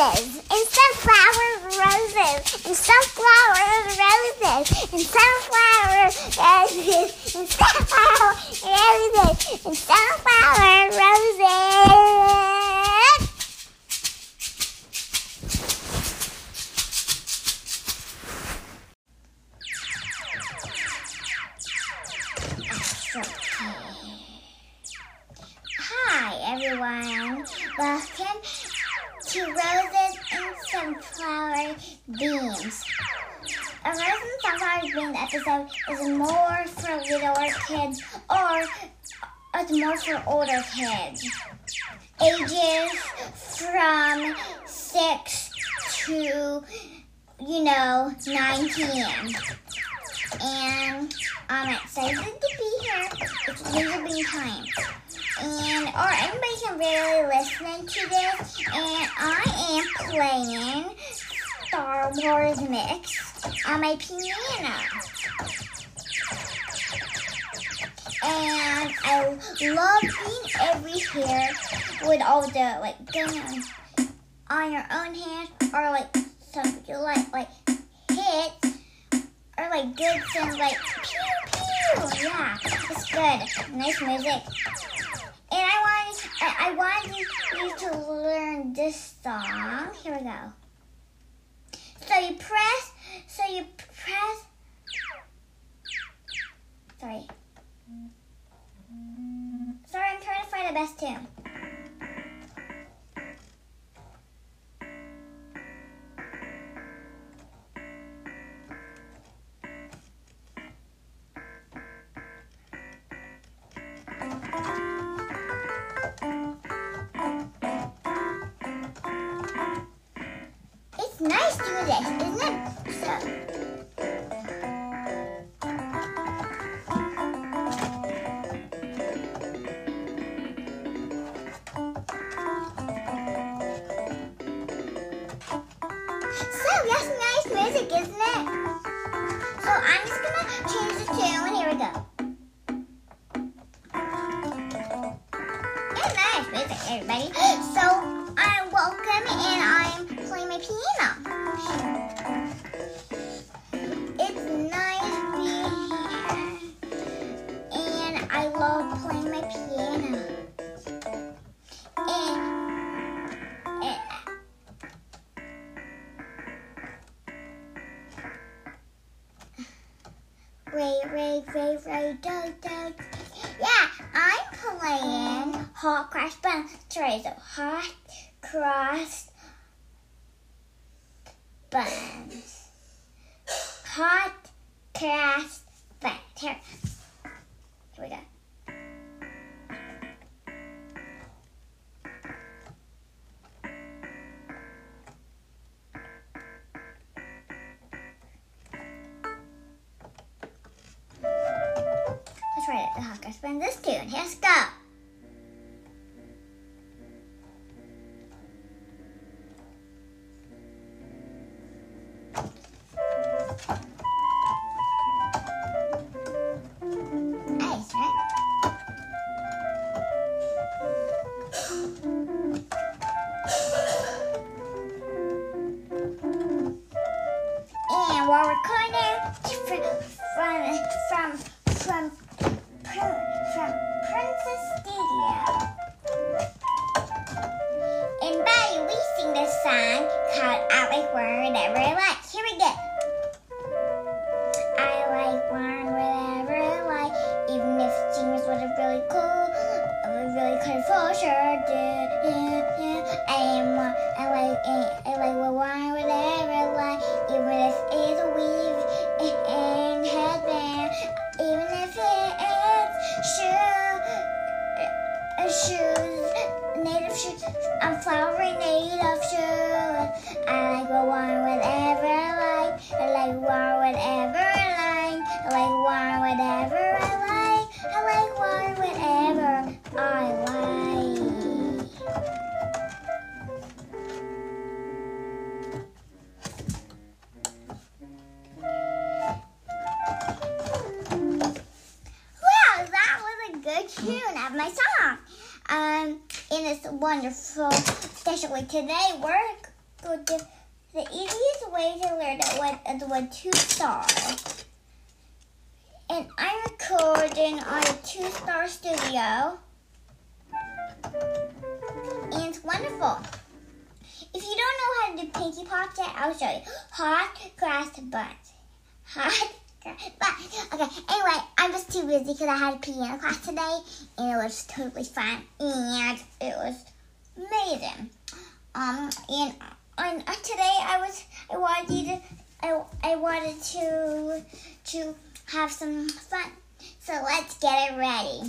and more for littler kids or it's more for older kids. Ages from 6 to, you know, 19 and I'm excited to be here. It's user being time. And or anybody can really listen to this. And I am playing Star Wars Mix on my piano. And I love being everywhere with all the like guns on your own hand or like some you like like hits or like good sounds like pew pew. Yeah, it's good. Nice music. And I want I, I want you to learn this song. Here we go. So you press. So you press. Sorry. Sorry, I'm trying to find the best tune. It's nice doing this, Cross Buns. Here. We go. Let's write it. Cross Buns. This tune. Let's go. In this wonderful, especially today, we're going to the easiest way to learn it was, was two star. And I'm recording on a two star studio. And it's wonderful. If you don't know how to do pinky Pop yet, I'll show you. Hot grass buns. Hot buns. Okay, anyway, I'm just too busy because I had a piano class today and it was totally fun and it was amazing. Um, and on uh, today I was I wanted to I, I wanted to to have some fun. So let's get it ready.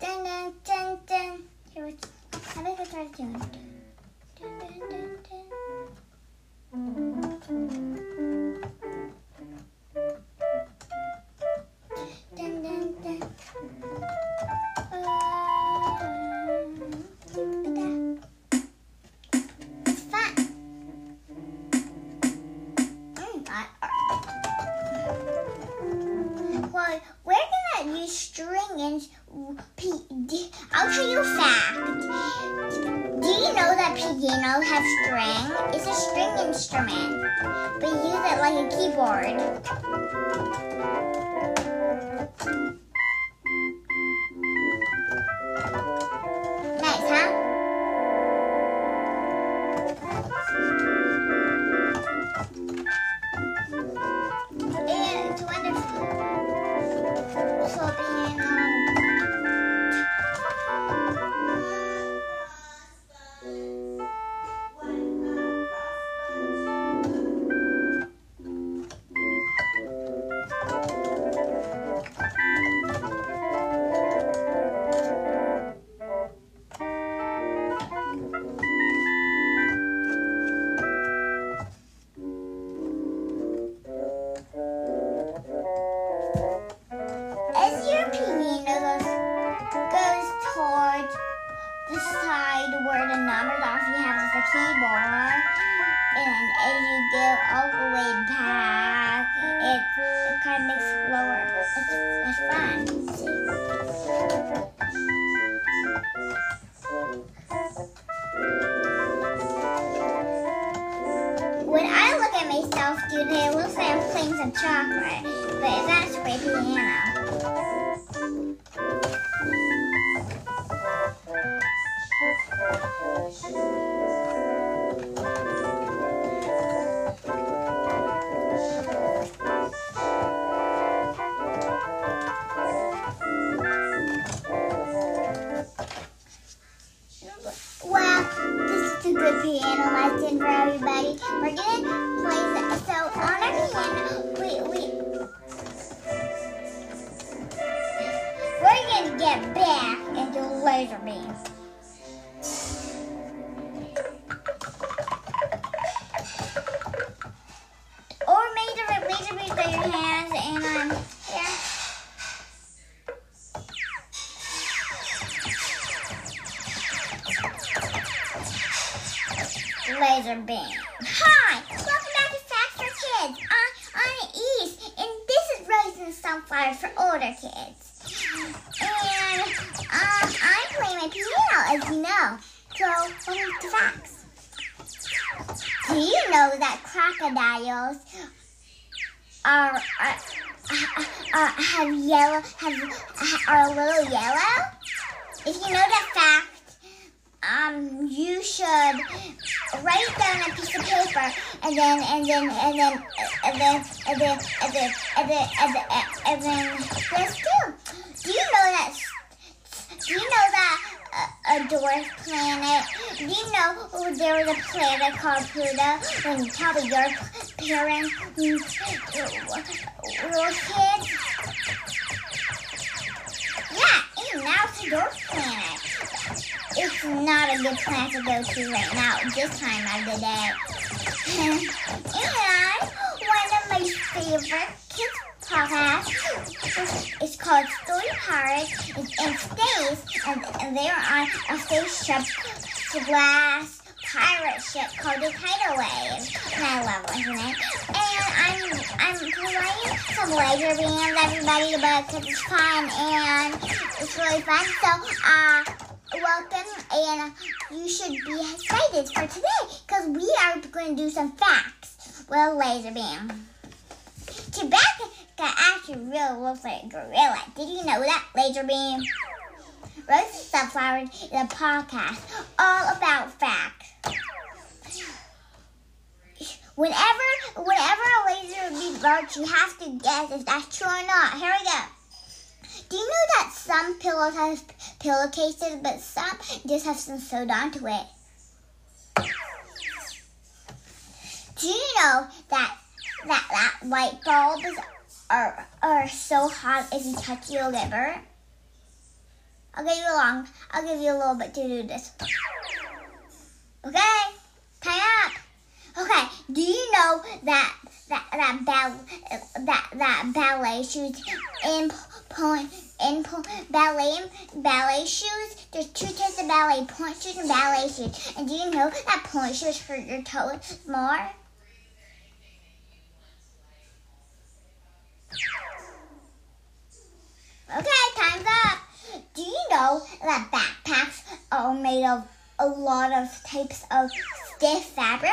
Dun dun dun dun. Here, we- I start doing? Dun dun dun dun. I'll tell you a fact. Do you know that pianos have string? It's a string instrument, but use it like a keyboard. chocolate, but a with me now. back into laser beams. So, what are facts? Do you know that crocodiles are, are, are have yellow have are a little yellow? If you know that fact, um, you should write it down a piece of paper, and then, and then, and then, and then, and then, and then, and then, and then, and then, there's two. Do you know that? Do you know that a dwarf planet? Do you know there was a planet called Pluto when probably your parents were kids? Yeah, and now it's a dwarf planet it's not a good plan to go to right now, this time of the day. and one of my favorite kids podcasts is called Story Pirates. It's in space, and, and they're on a spaceship glass pirate ship called the Tidal Wave. And I love it. And I'm I'm playing some laser beams, everybody, because it's fun and it's really fun. So, uh, welcome, and you should be excited for today because we are going to do some facts with laser beam. Chewbacca actually really looks like a gorilla. Did you know that, laser beam? Rosie Sunflower is a podcast all about facts. Whenever, whenever a laser beam bursts, you have to guess if that's true or not. Here we go. Do you know that some pillows have pillowcases, but some just have some sewed onto it? Do you know that that that light bulbs are are so hot if you touch your liver? I'll give you a long. I'll give you a little bit to do this. Okay, time up. Okay, do you know that that that ball that that ballet shoes in pointe in pointe ballet ballet shoes? There's two types of ballet pointe shoes and ballet shoes. And do you know that pointe shoes hurt your toes more? Okay, time's up. Do you know that backpacks are made of a lot of types of stiff fabric?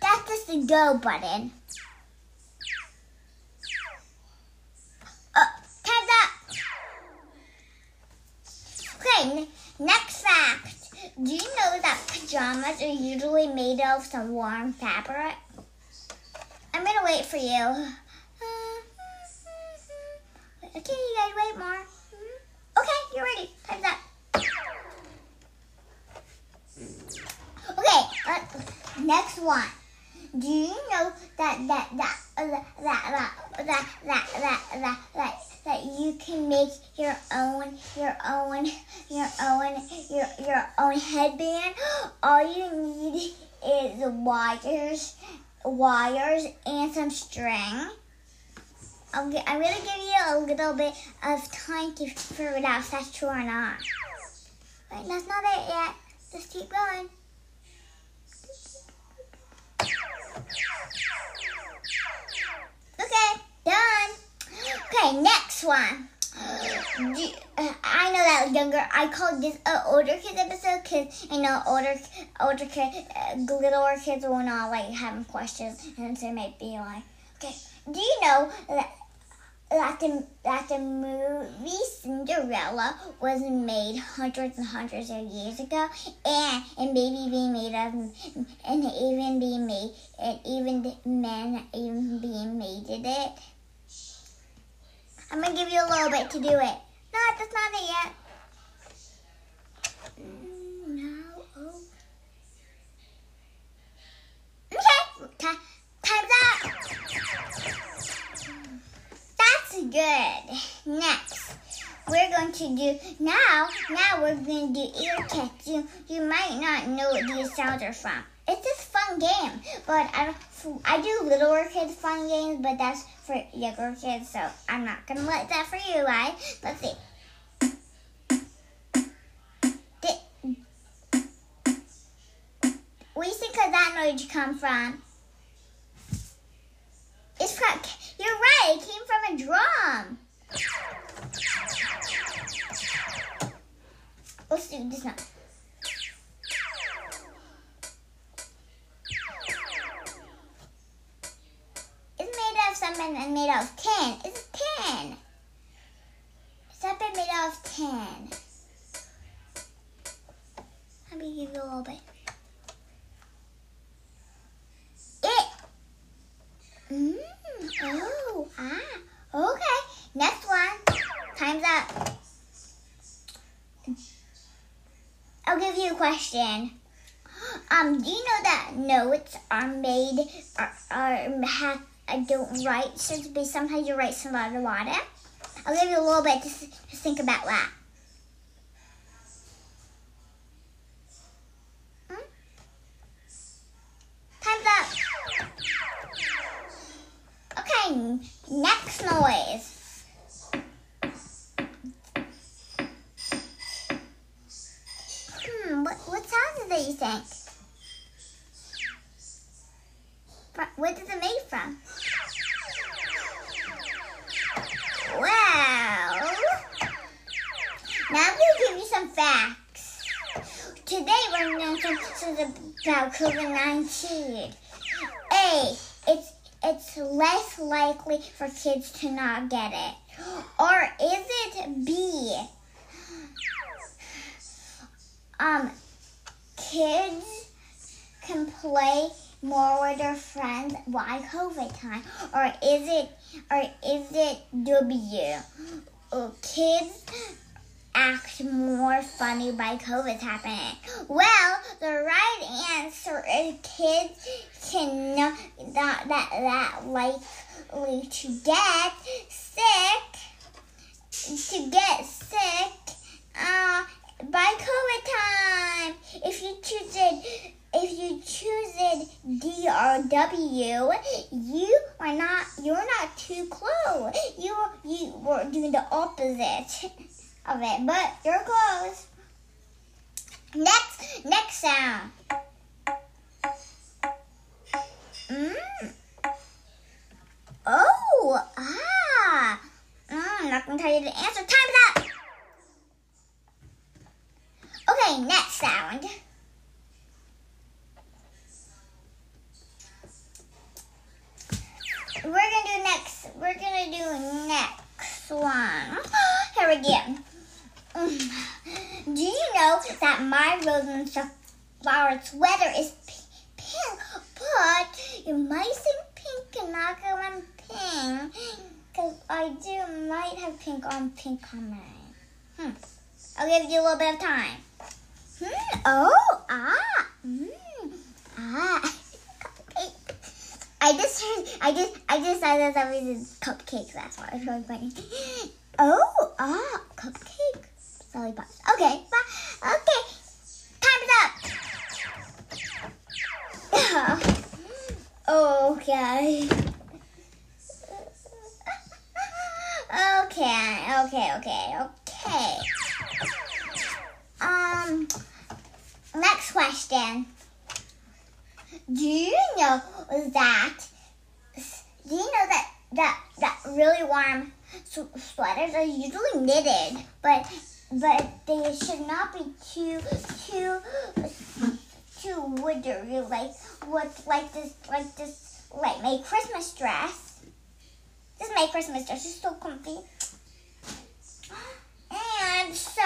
That's just the go button. Uh, time's up. Okay, next fact. Do you know that pajamas are usually made of some warm fabric? I'm gonna wait for you. Okay, you guys wait more. Okay, you're ready. Time's up. Okay, next one. Do you know that that that uh, that that that that that that that that that you can make your own your own your own your your own headband? All you need is wires wires and some string. I'm, gonna give you a little bit of time to figure it out if that's true or not. Wait, that's not it yet. Just keep going. Okay, done. Okay, next one. Uh, Uh, I know that younger. I called this an older kids episode because I know older older kids, uh, littler kids will not like having questions, and so they might be like, okay. Do you know that that the, that the movie Cinderella was made hundreds and hundreds of years ago, and and maybe being made of, and even being made, and even men even being made in it. I'm gonna give you a little bit to do it. No, that's not it yet. Mm, no. Oh. Okay. Time, time's up. That's good. Next, we're going to do now. Now we're going to do ear tests. You you might not know what these sounds are from. It's this fun game, but I I do littler kids fun games, but that's for younger kids, so I'm not gonna let that for you, right? Let's see. Where do you think that noise come from? It's from, I'll give you a question. Um, do you know that notes are made are, are have I don't write but sometimes you write some other water. I'll give you a little bit to, to think about that. Hmm? Time's up. Okay, next noise. Hmm, what, what you? What is it made from? Wow. Now I'm going to give you some facts. today we're going to talk about COVID-19. A, it's it's less likely for kids to not get it. Or is it B? Um, kids can play more with their friends while COVID time, or is it, or is it W? Kids act more funny by COVID happening? Well, the right answer is kids can not that, that likely to get sick to get sick uh, by COVID time. If you choose it if you choose it D or W, you are not you're not too close. You you were doing the opposite of it, but you're close. Next next sound. Mm. Oh ah. Mm, I'm not gonna tell you the answer. Time's up. Okay, next sound. we're gonna do next. We're gonna do next one. Here we go. Do you know that my rose and flower sweater is pink, but you might think pink and not go on pink, because I do might have pink on pink on mine. Hmm. I'll give you a little bit of time. Hmm. Oh, ah, hmm, ah. I just heard, I just, I just saw that that was cupcakes. That's why it's really funny. Oh, ah, cupcake, lollipops. Okay, bye. okay, time's up. okay. Okay, okay, okay, okay. Um, next question. Do you know that? Do you know that that that really warm sweaters are usually knitted, but but they should not be too too too woodery like what like this like this like my Christmas dress. This is my Christmas dress. It's so comfy. And so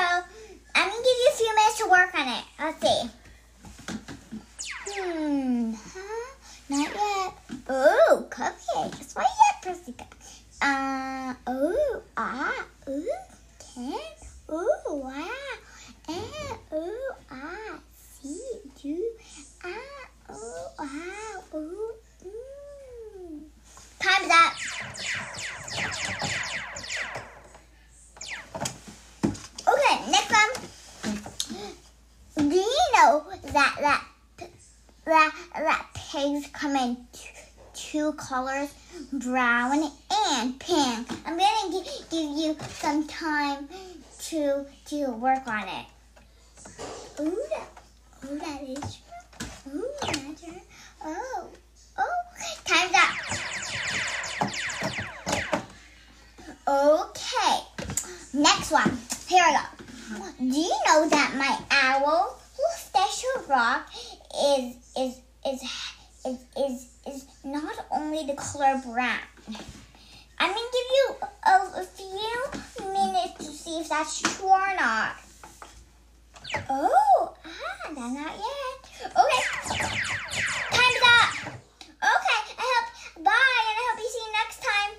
I'm gonna give you a few minutes to work on it. Let's see. Hmm. Huh? Not yet. Oh, cupcakes. Why yet, Pussycat? Uh, oh, ah, ooh, ten. Ooh, colors, brown and pink. I'm gonna give you some time to to work on it. Ooh, that, ooh, that is. Ooh, that's Oh, oh, time's up. Okay, next one. Here we go. Do you know that my owl special rock is is is is is, is not only the color brown. I'm gonna give you a, a few minutes to see if that's true or not. Oh, ah, that's not yet. Okay, time's up. Okay, I hope. Bye, and I hope you see you next time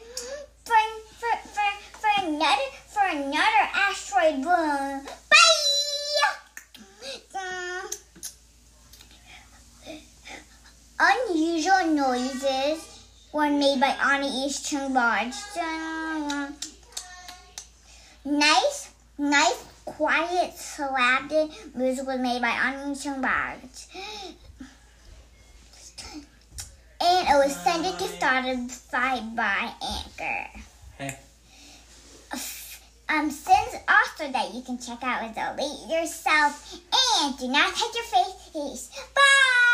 for for for for another for another asteroid boom. unusual noises were made by Annie East Chung Barge. Nice, nice, quiet, slapping music was made by Annie East Chung Barge. And it was sent to Spotify by Anchor. Hey. Um, since also that you can check out with Elite yourself and do not touch your face. Bye!